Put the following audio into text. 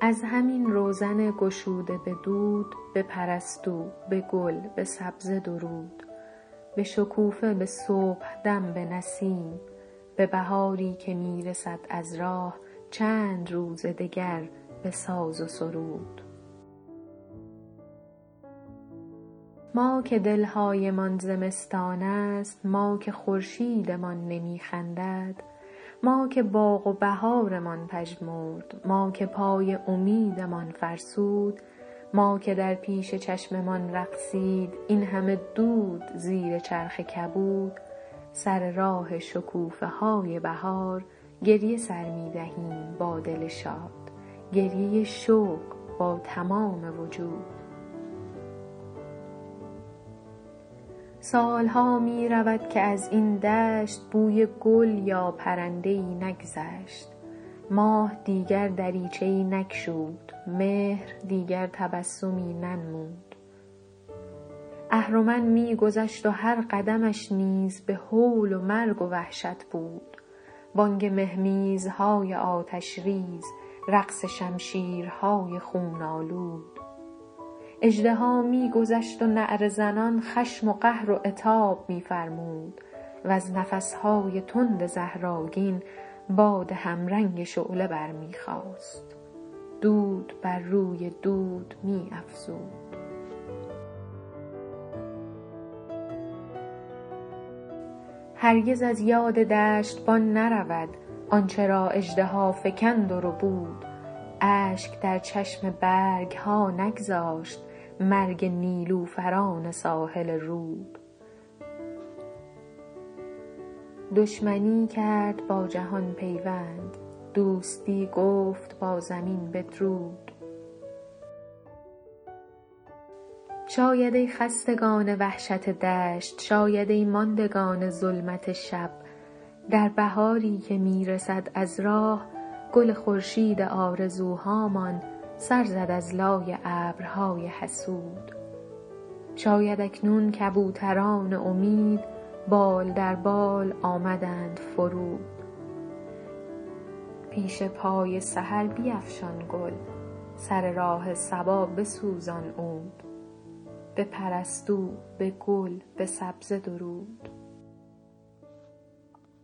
از همین روزن گشوده به دود بپرست او به گل به سبزه درود. به شکوفه به صبحدم به نسیم. به بهاری که می رسد از راه چند روز دگر به ساز و سرود. ما که دل هایمان زمستان است ما که خورشیدمان نمی خندد ما که باغ و بهارمان پژمرد ما که پای امیدمان فرسود ما که در پیش چشممان رقصید این همه دود زیر چرخ کبود. سر راه شکوفه های بهار گریه سر می دهیم با دل شاد. گریه شوق با تمام وجود. سال ها می رود که از این دشت بوی گل یا پرنده ای نگذشت. ماه دیگر دریچه ای نگشود. مهر دیگر تبسمی ننمود. اهرمن می گذشت و هر قدمش نیز به هول و مرگ و وحشت بود. بانگ مهمیزهای آتش ریز رقص شمشیرهای خون آلود اژدها می گذشت و نعره زنان خشم و قهر و عتاب می فرمود وز نفس های تند زهرآگین باد همرنگ شعله برمی خاست دود بر روی دود می افزود هرگز از یاد دشتبان نرود آنچه را اژدها فکند و ربود. اشک در چشم برگ ها نگذاشت مرگ نیلوفران ساحل رود دشمنی کرد با جهان پیوند دوستی گفت با زمین بدرود شاید ای خستگان وحشت دشت شاید ای ماندگان ظلمت شب. در بهاری که می رسد از راه گل خورشید آرزوهامان. سر زد از لای ابرهای حسود. شاید اکنون کبوتران امید بال در بال آمدند فرود. پیش پای سحر بیفشان گل سر راه صبا بسوزان عود. بپرست او به گل به سبزه درود.